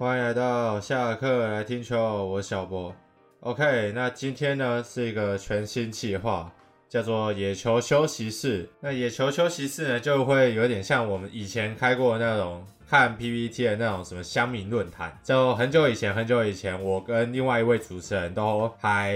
欢迎来到下课来听球，我是小博。OK，那今天呢是一个全新计划，叫做野球休息室。那野球休息室呢，就会有点像我们以前开过的那种。看 PPT 的那种什么乡民论坛，就很久以前，很久以前，我跟另外一位主持人都还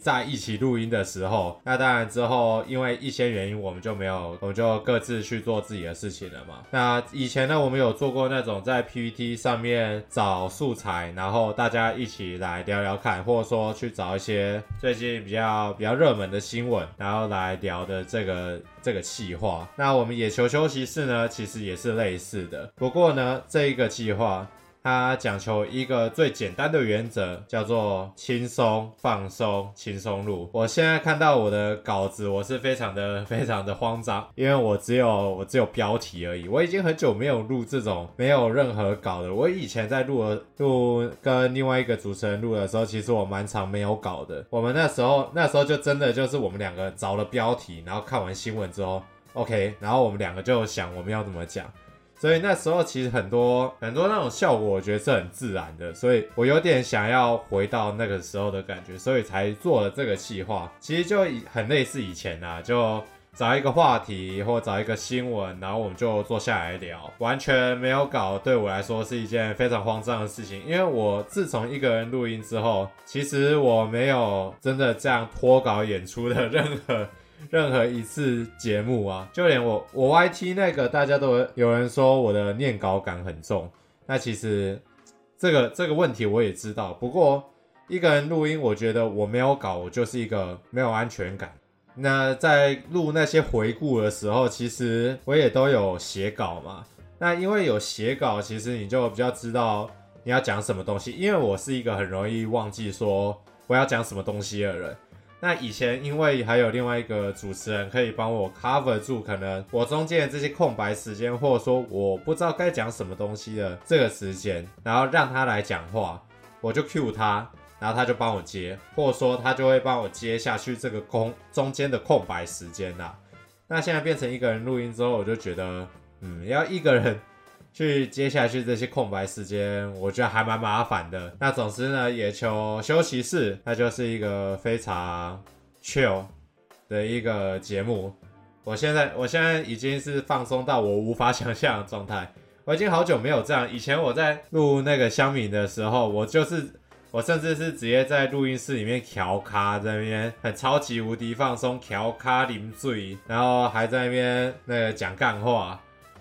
在一起录音的时候，那当然之后因为一些原因，我们就没有，我们就各自去做自己的事情了嘛。那以前呢，我们有做过那种在 PPT 上面找素材，然后大家一起来聊聊看，或者说去找一些最近比较比较热门的新闻，然后来聊的这个。这个计划，那我们野球休息室呢，其实也是类似的。不过呢，这一个计划，它讲求一个最简单的原则，叫做轻松放松，轻松录。我现在看到我的稿子，我是非常的非常的慌张，因为我只有我只有标题而已。我已经很久没有录这种没有任何稿的。我以前在录录跟另外一个主持人录的时候，其实我蛮常没有稿的。我们那时候那时候就真的就是我们两个找了标题，然后看完新闻之后，OK，然后我们两个就想我们要怎么讲。所以那时候其实很多很多那种效果，我觉得是很自然的，所以我有点想要回到那个时候的感觉，所以才做了这个企划。其实就很类似以前啊，就找一个话题或找一个新闻，然后我们就坐下来聊，完全没有稿，对我来说是一件非常慌张的事情。因为我自从一个人录音之后，其实我没有真的这样脱稿演出的 任何。任何一次节目啊，就连我我 YT 那个，大家都有人说我的念稿感很重。那其实这个这个问题我也知道。不过一个人录音，我觉得我没有稿，我就是一个没有安全感。那在录那些回顾的时候，其实我也都有写稿嘛。那因为有写稿，其实你就比较知道你要讲什么东西。因为我是一个很容易忘记说我要讲什么东西的人。那以前因为还有另外一个主持人可以帮我 cover 住，可能我中间的这些空白时间，或者说我不知道该讲什么东西的这个时间，然后让他来讲话，我就 cue 他，然后他就帮我接，或者说他就会帮我接下去这个空中间的空白时间啦。那现在变成一个人录音之后，我就觉得，嗯，要一个人。去接下去这些空白时间，我觉得还蛮麻烦的。那总之呢，野球休息室，它就是一个非常 chill 的一个节目。我现在，我现在已经是放松到我无法想象的状态。我已经好久没有这样。以前我在录那个乡民的时候，我就是，我甚至是直接在录音室里面调咖，在那边很超级无敌放松，调咖啉醉，然后还在那边那个讲干话。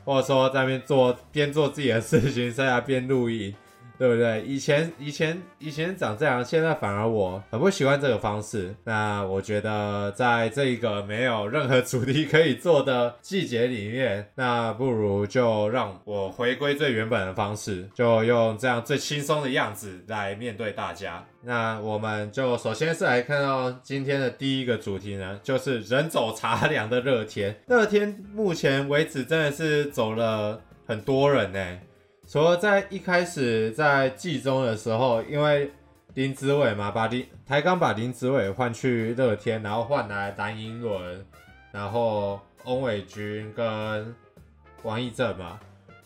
或者说在那边做边做自己的事情，在那边录音，对不对？以前以前以前长这样，现在反而我很不喜欢这个方式。那我觉得在这一个没有任何主题可以做的季节里面，那不如就让我回归最原本的方式，就用这样最轻松的样子来面对大家。那我们就首先是来看到今天的第一个主题呢，就是人走茶凉的热天。热天目前为止真的是走了很多人呢，除了在一开始在季中的时候，因为林子伟嘛，把林台钢把林子伟换去乐天，然后换来蓝寅伦，然后翁伟军跟王义正嘛。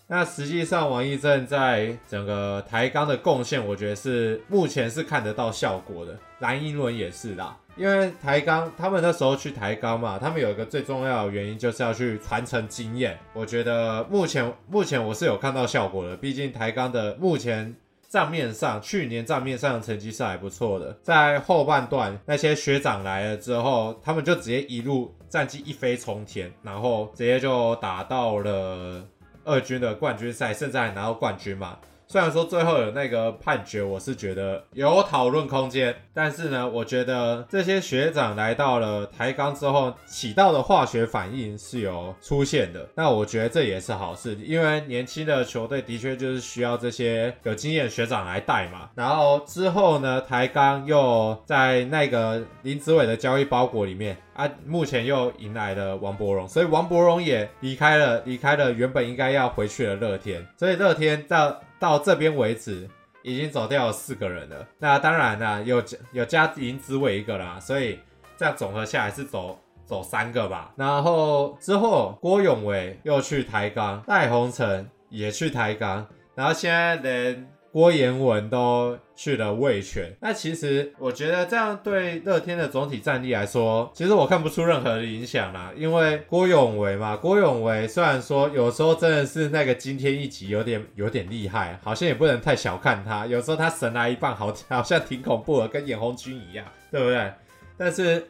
那实际上，王义正在整个台钢的贡献，我觉得是目前是看得到效果的。蓝寅伦也是啦，因为台钢他们那时候去台钢嘛，他们有一个最重要的原因就是要去传承经验。我觉得目前目前我是有看到效果的，毕竟台钢的目前账面上，去年账面上的成绩是还不错的。在后半段那些学长来了之后，他们就直接一路战绩一飞冲天，然后直接就打到了。二军的冠军赛，甚至还拿到冠军嘛。虽然说最后有那个判决，我是觉得有讨论空间，但是呢，我觉得这些学长来到了台钢之后，起到的化学反应是有出现的。那我觉得这也是好事，因为年轻的球队的确就是需要这些有经验的学长来带嘛。然后之后呢，台钢又在那个林子伟的交易包裹里面啊，目前又迎来了王柏荣，所以王柏荣也离开了，离开了原本应该要回去的乐天，所以乐天在。到这边为止，已经走掉了四个人了。那当然啦，有有加林子伟一个啦，所以这样总和下来是走走三个吧。然后之后郭永伟又去抬杠，戴宏成也去抬杠，然后现在连郭彦文都去了味全。那其实我觉得这样对乐天的总体战力来说，其实我看不出任何的影响啦。因为郭永维嘛，郭永维虽然说有时候真的是那个惊天一击，有点有点厉害，好像也不能太小看他。有时候他神来一棒，好好像挺恐怖的，跟严红军一样，对不对？但是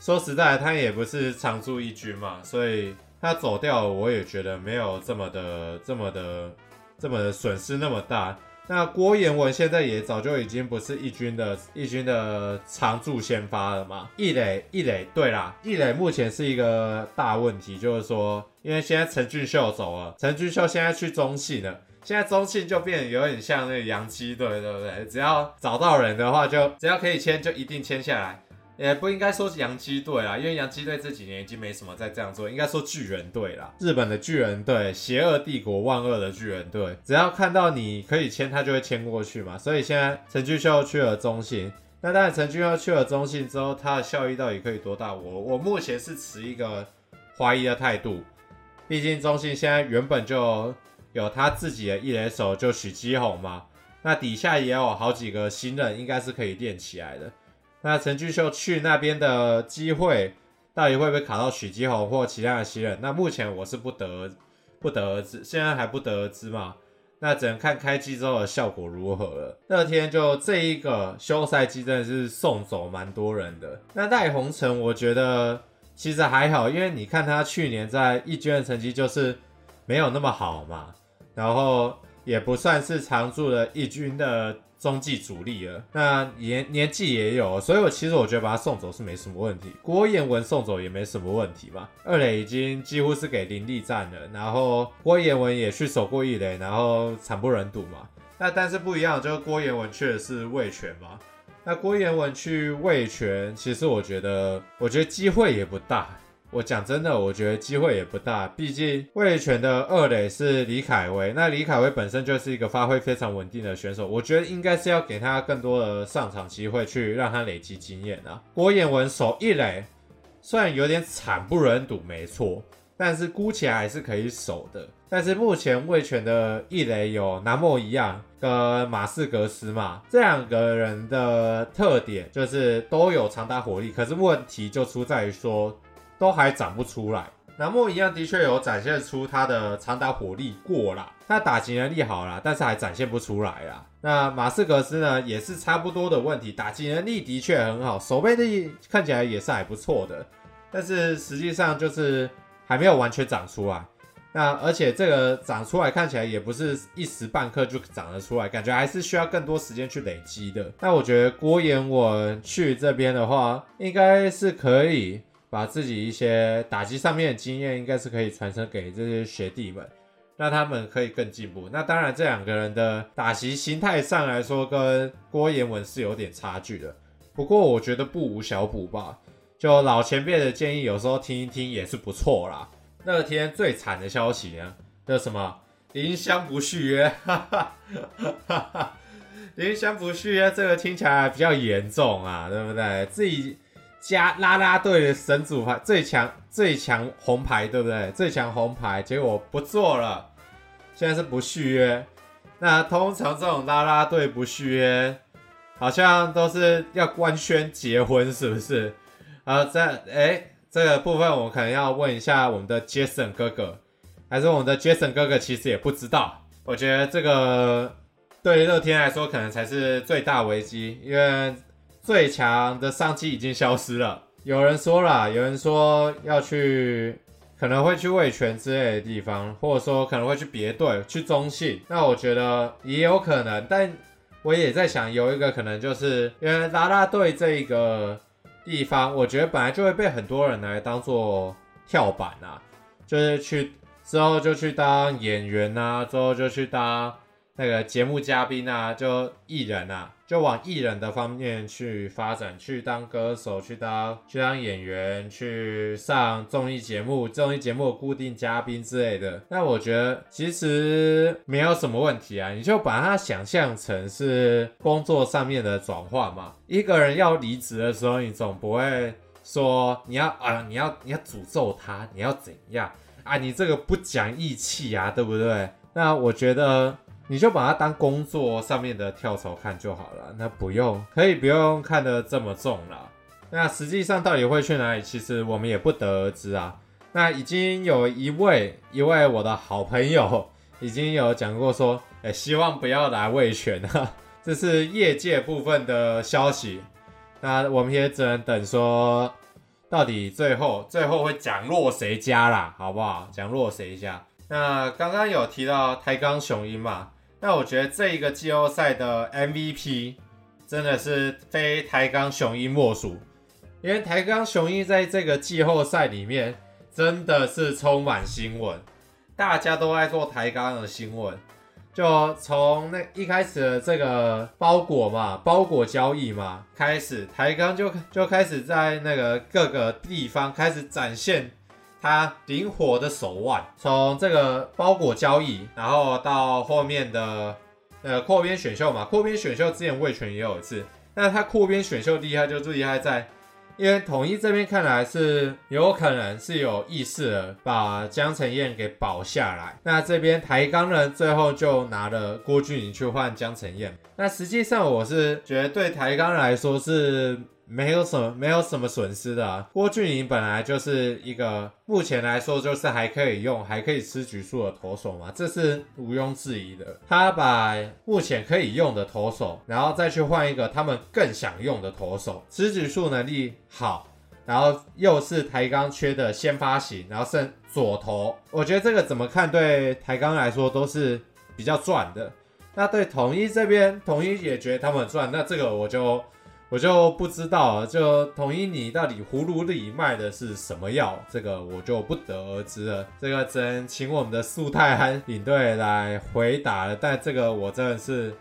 说实在，他也不是常驻一军嘛，所以他走掉，我也觉得没有这么的、这么的、这么的损失那么大。那郭彦文现在也早就已经不是一军的一军的常驻先发了嘛。易磊，易磊，对啦，易磊目前是一个大问题，就是说，因为现在陈俊秀走了，陈俊秀现在去中信了，现在中信就变得有点像那个洋基队，对不对？只要找到人的话，就只要可以签，就一定签下来。也不应该说是洋基队啦，因为洋基队这几年已经没什么在这样做，应该说巨人队啦，日本的巨人队，邪恶帝国万恶的巨人队，只要看到你可以签，他就会签过去嘛。所以现在陈俊秀去了中信，那当然陈俊秀去了中信之后，他的效益到底可以多大？我我目前是持一个怀疑的态度，毕竟中信现在原本就有他自己的一垒手，就许基宏嘛，那底下也有好几个新人，应该是可以练起来的。那陈俊秀去那边的机会，到底会不会卡到许基宏或其他的新人？那目前我是不得不得而知，现在还不得而知嘛。那只能看开机之后的效果如何了。那天就这一个休赛季真的是送走蛮多人的。那赖鸿成我觉得其实还好，因为你看他去年在一军的成绩就是没有那么好嘛，然后也不算是常驻的一军的。中继主力了，那年年纪也有，所以我其实我觉得把他送走是没什么问题。郭彦文送走也没什么问题吧。二垒已经几乎是给林立占了，然后郭彦文也去守过一垒，然后惨不忍睹嘛。那但是不一样，就是郭彦文去的是魏权嘛。那郭彦文去魏权，其实我觉得，我觉得机会也不大。我讲真的，我觉得机会也不大，毕竟味全的二垒是李凯威，那李凯威本身就是一个发挥非常稳定的选手，我觉得应该是要给他更多的上场机会，去让他累积经验啊。郭彦文守一垒，虽然有点惨不忍睹，没错，但是估起来还是可以守的。但是目前味全的一垒有南莫一样跟马士格斯嘛，这两个人的特点就是都有长打火力，可是问题就出在于说。都还长不出来。南莫一样的确有展现出他的长打火力过啦，他打击能力好啦，但是还展现不出来啦。那马斯格斯呢，也是差不多的问题，打击能力的确很好，守备力看起来也是还不错的，但是实际上就是还没有完全长出来。那而且这个长出来看起来也不是一时半刻就长得出来，感觉还是需要更多时间去累积的。那我觉得郭严文去这边的话，应该是可以。把自己一些打击上面的经验，应该是可以传承给这些学弟们，让他们可以更进步。那当然，这两个人的打击心态上来说，跟郭严文是有点差距的。不过我觉得不无小补吧。就老前辈的建议，有时候听一听也是不错啦。那天最惨的消息呢，叫什么？林襄不续约，哈哈哈哈，林襄不续约，这个听起来比较严重啊，对不对？自己。加拉拉队的神主牌最强最强红牌，对不对？最强红牌，结果不做了，现在是不续约。那通常这种拉拉队不续约，好像都是要官宣结婚，是不是？啊，这哎，这个部分我可能要问一下我们的 Jason 哥哥，还是我们的 Jason 哥哥其实也不知道。我觉得这个对乐天来说可能才是最大危机，因为。最强的商机已经消失了。有人说了，有人说要去，可能会去味全之类的地方，或者说可能会去别队，去中信。那我觉得也有可能，但我也在想，有一个可能就是因为拉拉队这一个地方，我觉得本来就会被很多人来当做跳板啊，就是去之后就去当演员啊，之后就去当那个节目嘉宾啊，就艺人啊。就往艺人的方面去发展，去当歌手，去当去当演员，去上综艺节目，综艺节目固定嘉宾之类的。那我觉得其实没有什么问题啊，你就把它想象成是工作上面的转换嘛。一个人要离职的时候，你总不会说你要啊，你要你要诅咒他，你要怎样啊？你这个不讲义气啊，对不对？那我觉得。你就把它当工作上面的跳槽看就好了。那不用，可以不用看得这么重了。那实际上到底会去哪里，其实我们也不得而知啊。那已经有一位一位我的好朋友已经有讲过说，哎，希望不要来味全啊，这是业界部分的消息。那我们也只能等说。到底最后最后会讲落谁家啦，好不好？讲落谁家？那刚刚有提到台钢雄鹰嘛？那我觉得这一个季后赛的 MVP 真的是非台钢雄鹰莫属，因为台钢雄鹰在这个季后赛里面真的是充满新闻，大家都在做台钢的新闻。就从那一开始的这个包裹嘛，包裹交易嘛开始，台钢就就开始在那个各个地方开始展现他灵活的手腕。从这个包裹交易，然后到后面的呃扩编选秀嘛，扩编选秀之前魏全也有一次，那他扩编选秀厉害就厉害在。因为统一这边看来是有可能是有意识的把江承燕给保下来，那这边台钢呢最后就拿了郭俊麟去换江承燕，那实际上我是觉得对台钢来说是。没有什么，没有什么损失的。郭俊麟本来就是一个目前来说就是还可以用、还可以吃局数的投手嘛，这是毋庸置疑的。他把目前可以用的投手，然后再去换一个他们更想用的投手，吃局数能力好，然后又是台钢缺的先发型，然后剩左投，我觉得这个怎么看对台钢来说都是比较赚的。那对统一这边，统一也觉得他们赚，那这个我就。我就不知道了，就统一你到底葫芦里卖的是什么药，这个我就不得而知了。这个只能请我们的素泰安领队来回答了。但这个我真的是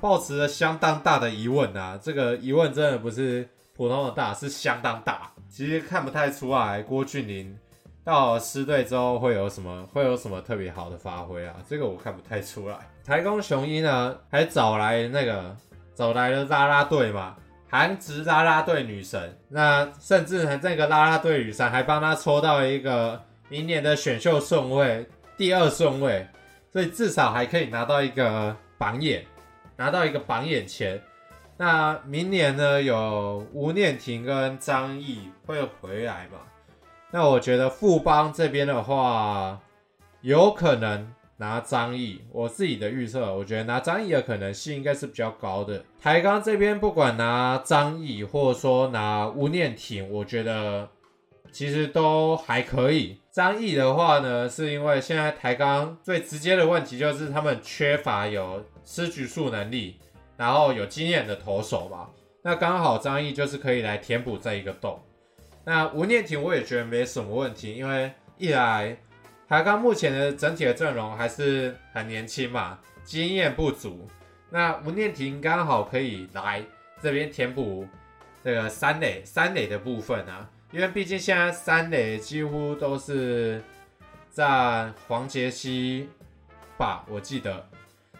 抱持了相当大的疑问啊！这个疑问真的不是普通的大，是相当大。其实看不太出来郭俊麟到师队之后会有什么会有什么特别好的发挥啊？这个我看不太出来。台钢雄鹰呢，还找来那个找来了拉拉队嘛。韩职啦啦队女神，那甚至还这个啦啦队女神还帮他抽到一个明年的选秀顺位，第二顺位，所以至少还可以拿到一个榜眼，拿到一个榜眼前。那明年呢，有吴念庭跟张毅会回来嘛？那我觉得富邦这边的话，有可能。拿张毅，我自己的预测，我觉得拿张毅的可能性应该是比较高的。台钢这边不管拿张毅，或者说拿吴念庭，我觉得其实都还可以。张毅的话呢，是因为现在台钢最直接的问题就是他们缺乏有吃局数能力，然后有经验的投手嘛。那刚好张毅就是可以来填补这一个洞。那吴念庭我也觉得没什么问题，因为一来。台钢目前的整体的阵容还是很年轻嘛，经验不足。那吴念庭刚好可以来这边填补这个三垒三垒的部分啊，因为毕竟现在三垒几乎都是在黄杰希吧，我记得。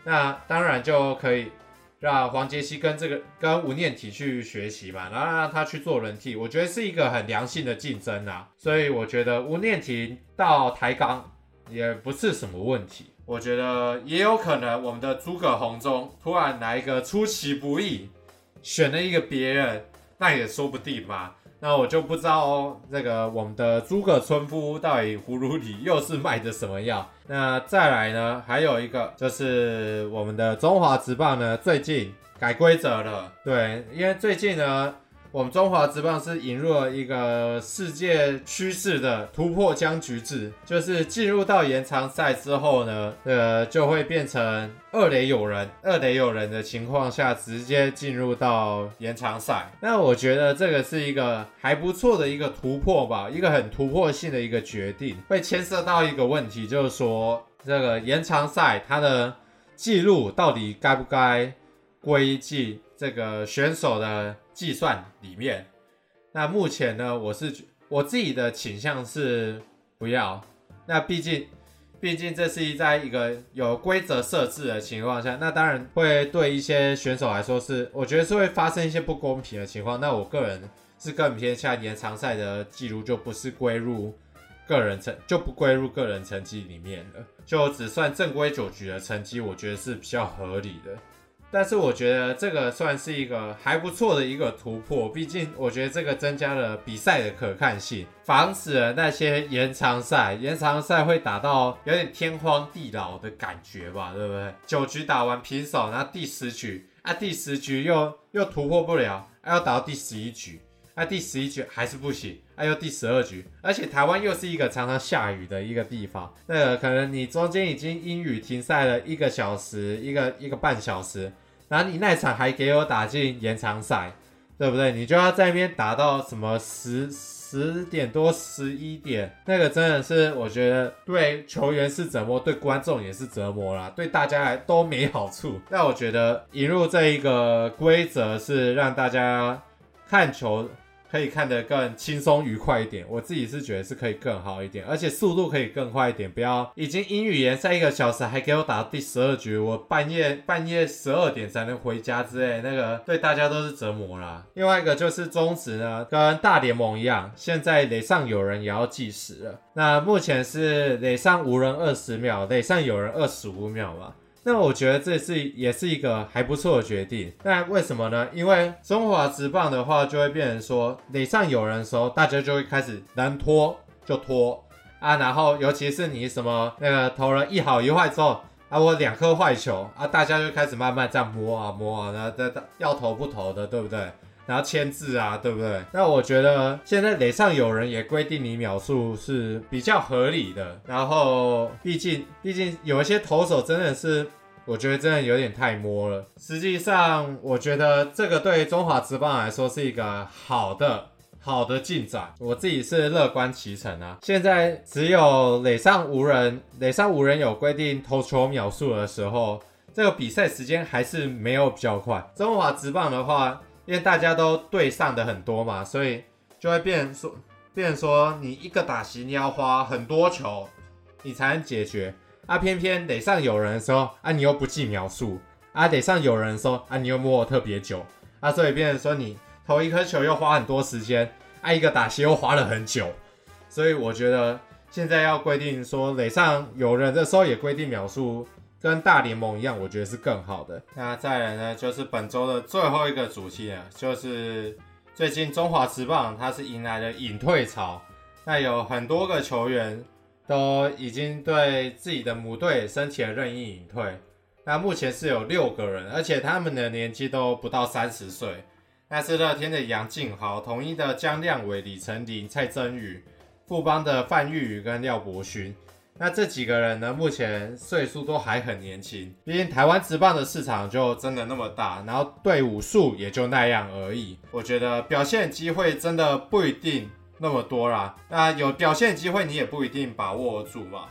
那当然就可以。让黄杰希跟这个跟吴念庭去学习嘛，然后让他去做轮替，我觉得是一个很良性的竞争啊。所以我觉得吴念庭到台钢也不是什么问题。我觉得也有可能我们的诸葛红中突然来一个出其不意，选了一个别人，那也说不定嘛。那我就不知道哦这个我们的诸葛村夫到底葫芦里又是卖的什么药。那再来呢，还有一个就是我们的中华职棒呢，最近改规则了。对，因为最近呢。我们中华职棒是引入了一个世界趋势的突破僵局制，就是进入到延长赛之后呢，呃，就会变成二垒有人，二垒有人的情况下直接进入到延长赛。那我觉得这个是一个还不错的一个突破吧，一个很突破性的一个决定，会牵涉到一个问题，就是说这个延长赛它的记录到底该不该归进这个选手的。计算里面，那目前呢，我是我自己的倾向是不要。那毕竟，毕竟这是一在一个有规则设置的情况下，那当然会对一些选手来说是，我觉得是会发生一些不公平的情况。那我个人是更偏向延长赛的记录，就不是归入个人成就不归入个人成绩里面了，就只算正规九局的成绩，我觉得是比较合理的。但是我觉得这个算是一个还不错的一个突破，毕竟我觉得这个增加了比赛的可看性，防止了那些延长赛，延长赛会打到有点天荒地老的感觉吧，对不对？九局打完平手，然后第十局啊，第十局又又突破不了，啊，要打到第十一局。那、第十一局还是不行，还、啊、有第十二局，而且台湾又是一个常常下雨的一个地方，那个可能你中间已经因雨停赛了一个小时，一个一个半小时，然后你那场还给我打进延长赛，对不对？你就要在那边打到什么十十点多十一点，那个真的是我觉得对球员是折磨，对观众也是折磨啦，对大家来都没好处。那我觉得引入这一个规则是让大家看球。可以看得更轻松愉快一点，我自己是觉得是可以更好一点，而且速度可以更快一点。不要已经英语联赛一个小时，还给我打到第十二局，我半夜半夜十二点才能回家之类，那个对大家都是折磨啦。另外一个就是中职呢，跟大联盟一样，现在垒上有人也要计时了。那目前是垒上无人二十秒，垒上有人二十五秒嘛。那我觉得这是也是一个还不错的决定。那为什么呢？因为中华职棒的话，就会变成说垒上有人的时候，大家就会开始能拖就拖啊。然后尤其是你什么那个投了一好一坏之后啊，我两颗坏球啊，大家就开始慢慢这样摸啊摸啊，然后要投不投的，对不对？然后签字啊，对不对？那我觉得现在垒上有人也规定你秒数是比较合理的。然后毕竟毕竟有一些投手真的是。我觉得真的有点太摸了。实际上，我觉得这个对中华职棒来说是一个好的好的进展。我自己是乐观其成啊。现在只有垒上无人，垒上无人有规定投球秒数的时候，这个比赛时间还是没有比较快。中华职棒的话，因为大家都对上的很多嘛，所以就会变说，变说你一个打席你要花很多球，你才能解决。啊，偏偏垒上有人的时候，啊，你又不计秒数，啊，垒上有人的时候，啊，你又摸特别久，啊，所以变成说你投一颗球又花很多时间，啊，一个打席又花了很久，所以我觉得现在要规定说垒上有人的时候也规定秒数，跟大联盟一样，我觉得是更好的。那再来呢，就是本周的最后一个主题啊，就是最近中华职棒它是迎来了隐退潮，那有很多个球员。都已经对自己的母队申请了任意隐退，那目前是有六个人，而且他们的年纪都不到三十岁。那是乐天的杨敬豪、统一的江亮伟、李成林、蔡真宇、富邦的范玉宇跟廖伯勋。那这几个人呢，目前岁数都还很年轻。毕竟台湾职棒的市场就真的那么大，然后队伍数也就那样而已。我觉得表现机会真的不一定。那么多啦，那有表现机会你也不一定把握住嘛。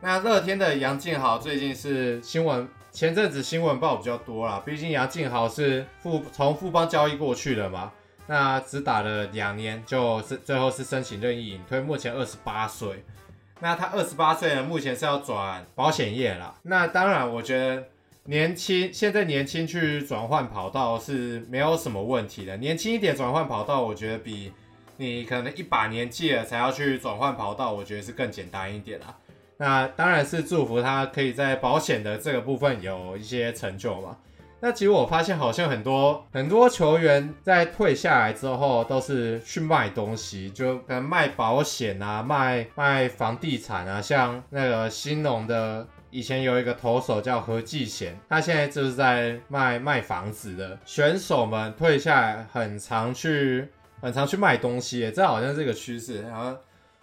那乐天的杨敬豪最近是新闻，前阵子新闻报比较多啦，毕竟杨敬豪是富从富邦交易过去的嘛，那只打了两年，就是最后是申请任意引退，目前二十八岁。那他二十八岁呢，目前是要转保险业啦。那当然，我觉得年轻现在年轻去转换跑道是没有什么问题的，年轻一点转换跑道，我觉得比。你可能一把年纪了才要去转换跑道，我觉得是更简单一点啦。那当然是祝福他可以在保险的这个部分有一些成就嘛。那其实我发现好像很多很多球员在退下来之后都是去卖东西，就可能卖保险啊，卖卖房地产啊。像那个兴农的以前有一个投手叫何继贤，他现在就是在卖卖房子的。选手们退下来很常去。很常去卖东西，这好像是一个趋势。好像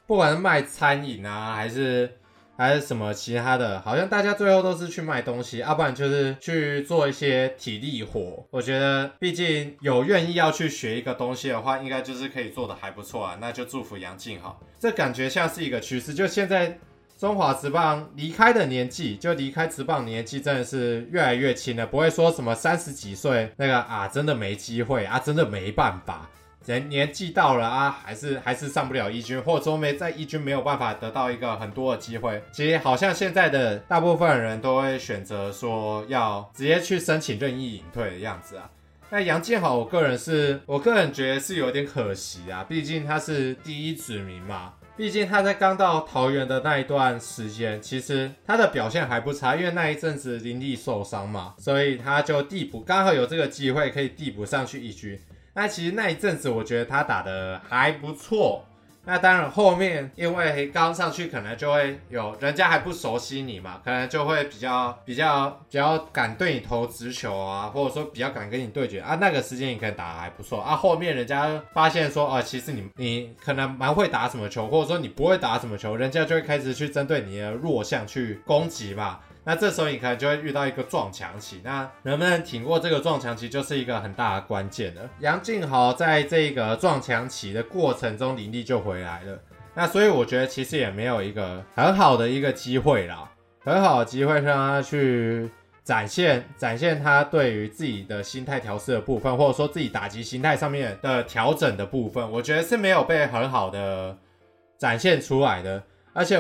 不管是卖餐饮啊，还是还是什么其他的，好像大家最后都是去卖东西，要不然就是去做一些体力活。我觉得，毕竟有愿意要去学一个东西的话，应该就是可以做得还不错啊。那就祝福杨敬豪。这感觉像是一个趋势。就现在中华职棒离开的年纪，就离开职棒年纪真的是越来越轻了，不会说什么三十几岁那个啊，真的没机会啊，真的没办法。人年纪到了啊，还是还是上不了一军，或者说没在一军没有办法得到一个很多的机会。其实好像现在的大部分人都会选择说要直接去申请任意引退的样子啊。那杨建豪，我个人是我个人觉得是有点可惜啊，毕竟他是第一指名嘛。毕竟他在刚到桃园的那一段时间，其实他的表现还不差，因为那一阵子林立受伤嘛，所以他就递补，刚好有这个机会可以递补上去一军。那其实那一阵子，我觉得他打得还不错。那当然，后面因为刚上去，可能就会有人家还不熟悉你嘛，可能就会比较比较比较敢对你投直球啊，或者说比较敢跟你对决啊。那个时间你可能打得还不错啊。后面人家发现说，啊，其实你你可能蛮会打什么球，或者说你不会打什么球，人家就会开始去针对你的弱项去攻击嘛。那这时候你可能就会遇到一个撞墙期，那能不能挺过这个撞墙期，就是一个很大的关键了。杨晋豪在这个撞墙期的过程中，林立就回来了。那所以我觉得其实也没有一个很好的一个机会啦，很好的机会让他去展现展现他对于自己的心态调试的部分，或者说自己打击心态上面的调整的部分，我觉得是没有被很好的展现出来的。而且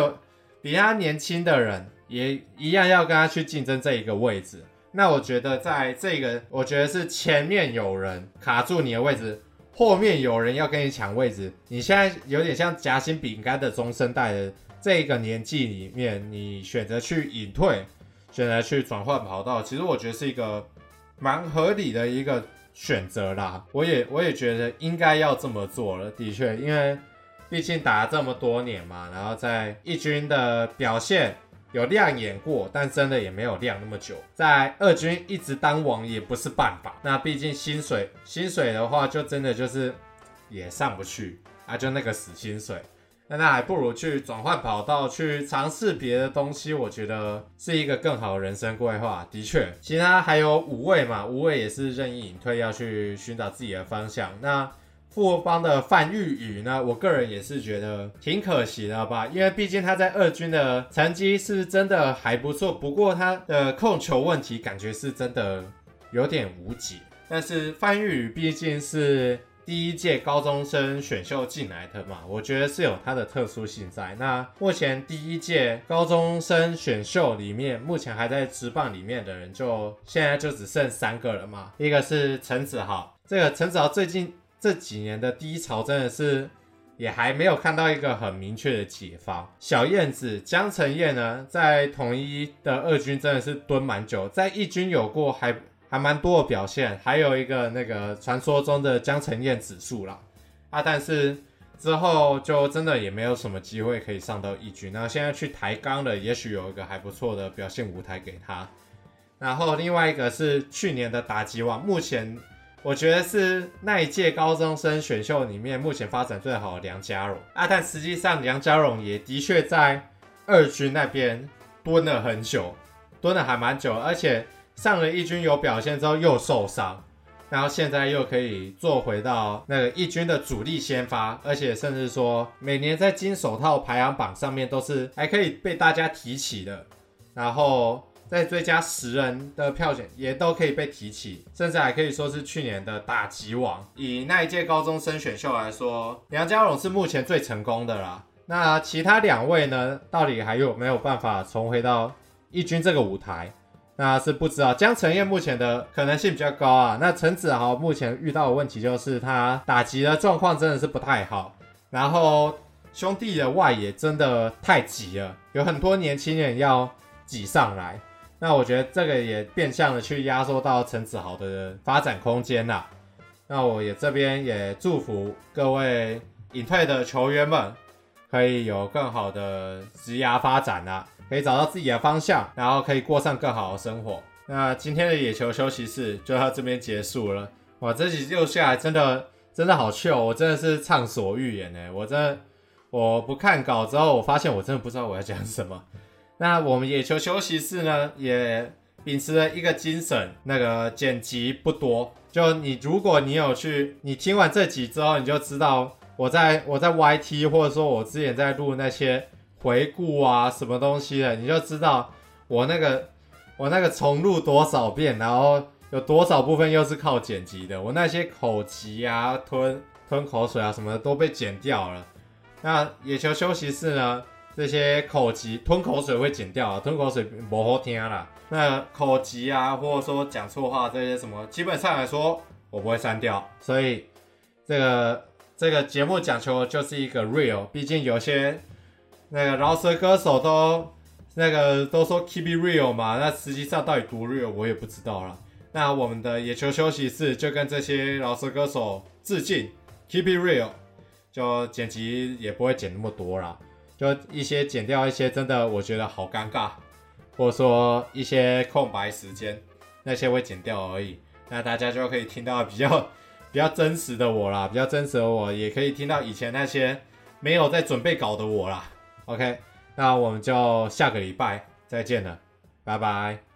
比他年轻的人。也一样要跟他去竞争这一个位置，那我觉得在这个，我觉得是前面有人卡住你的位置，后面有人要跟你抢位置，你现在有点像夹心饼干的中生代的这个年纪里面，你选择去隐退，选择去转换跑道，其实我觉得是一个蛮合理的一个选择啦。我也我也觉得应该要这么做了，的确，因为毕竟打了这么多年嘛，然后在一军的表现。有亮眼过，但真的也没有亮那么久。在二军一直当王也不是办法。那毕竟薪水，薪水的话就真的就是也上不去啊，就那个死薪水。那那还不如去转换跑道，去尝试别的东西。我觉得是一个更好的人生规划。的确，其他还有五位嘛，五位也是任意隐退，要去寻找自己的方向。那。富邦的范玉宇呢，我个人也是觉得挺可惜的吧，因为毕竟他在二军的成绩是真的还不错，不过他的控球问题感觉是真的有点无解。但是范玉宇毕竟是第一届高中生选秀进来的嘛，我觉得是有他的特殊性在。那目前第一届高中生选秀里面，目前还在职棒里面的人就，就现在就只剩三个了嘛，一个是陈子豪，这个陈子豪最近。这几年的低潮真的是也还没有看到一个很明确的解方。小燕子江承燕呢，在统一的二军真的是蹲蛮久，在一军有过还还蛮多的表现，还有一个那个传说中的江承燕指数啦啊，但是之后就真的也没有什么机会可以上到一军。那现在去抬杠了，也许有一个还不错的表现舞台给他。然后另外一个是去年的打击王，目前。我觉得是那一届高中生选秀里面目前发展最好的梁家荣啊，但实际上梁家荣也的确在二军那边蹲了很久，蹲了还蛮久，而且上了一军有表现之后又受伤，然后现在又可以做回到那个一军的主力先发，而且甚至说每年在金手套排行榜上面都是还可以被大家提起的，然后。在最佳十人的票选也都可以被提起，甚至还可以说是去年的打击王。以那一届高中生选秀来说，梁家荣是目前最成功的啦。那其他两位呢？到底还有没有办法重回到一军这个舞台？那是不知道。江承燕目前的可能性比较高啊。那陈子豪目前遇到的问题就是他打击的状况真的是不太好，然后兄弟的外野真的太挤了，有很多年轻人要挤上来。那我觉得这个也变相的去压缩到陈子豪的发展空间啦。那我也这边也祝福各位隐退的球员们，可以有更好的职涯发展啦，可以找到自己的方向，然后可以过上更好的生活。那今天的野球休息室就到这边结束了。哇，这集录下来真的真的好糗，我真的是畅所欲言哎，我真我不看稿之后，我发现我真的不知道我要讲什么。那我们野球休息室呢，也秉持了一个精神，那个剪辑不多。就你，如果你有去，你听完这集之后，你就知道我在我在 YT，或者说我之前在录那些回顾啊，什么东西的，你就知道我那个我那个重录多少遍，然后有多少部分又是靠剪辑的。我那些口吃啊、吞吞口水啊什么的都被剪掉了。那野球休息室呢？这些口疾吞口水会剪掉啊，吞口水不好听啦。那口疾啊，或者说讲错话这些什么，基本上来说我不会删掉。所以这个这个节目讲求就是一个 real，毕竟有些那个饶舌歌手都那个都说 keep it real 嘛，那实际上到底多 real 我也不知道啦。那我们的野球休息室就跟这些饶舌歌手致敬，keep it real，就剪辑也不会剪那么多啦，就一些剪掉一些真的我觉得好尴尬，或者说一些空白时间，那些会剪掉而已。那大家就可以听到比较 比较真实的我啦，比较真实的我，也可以听到以前那些没有在准备稿的我啦。OK，那我们就下个礼拜再见了，拜拜。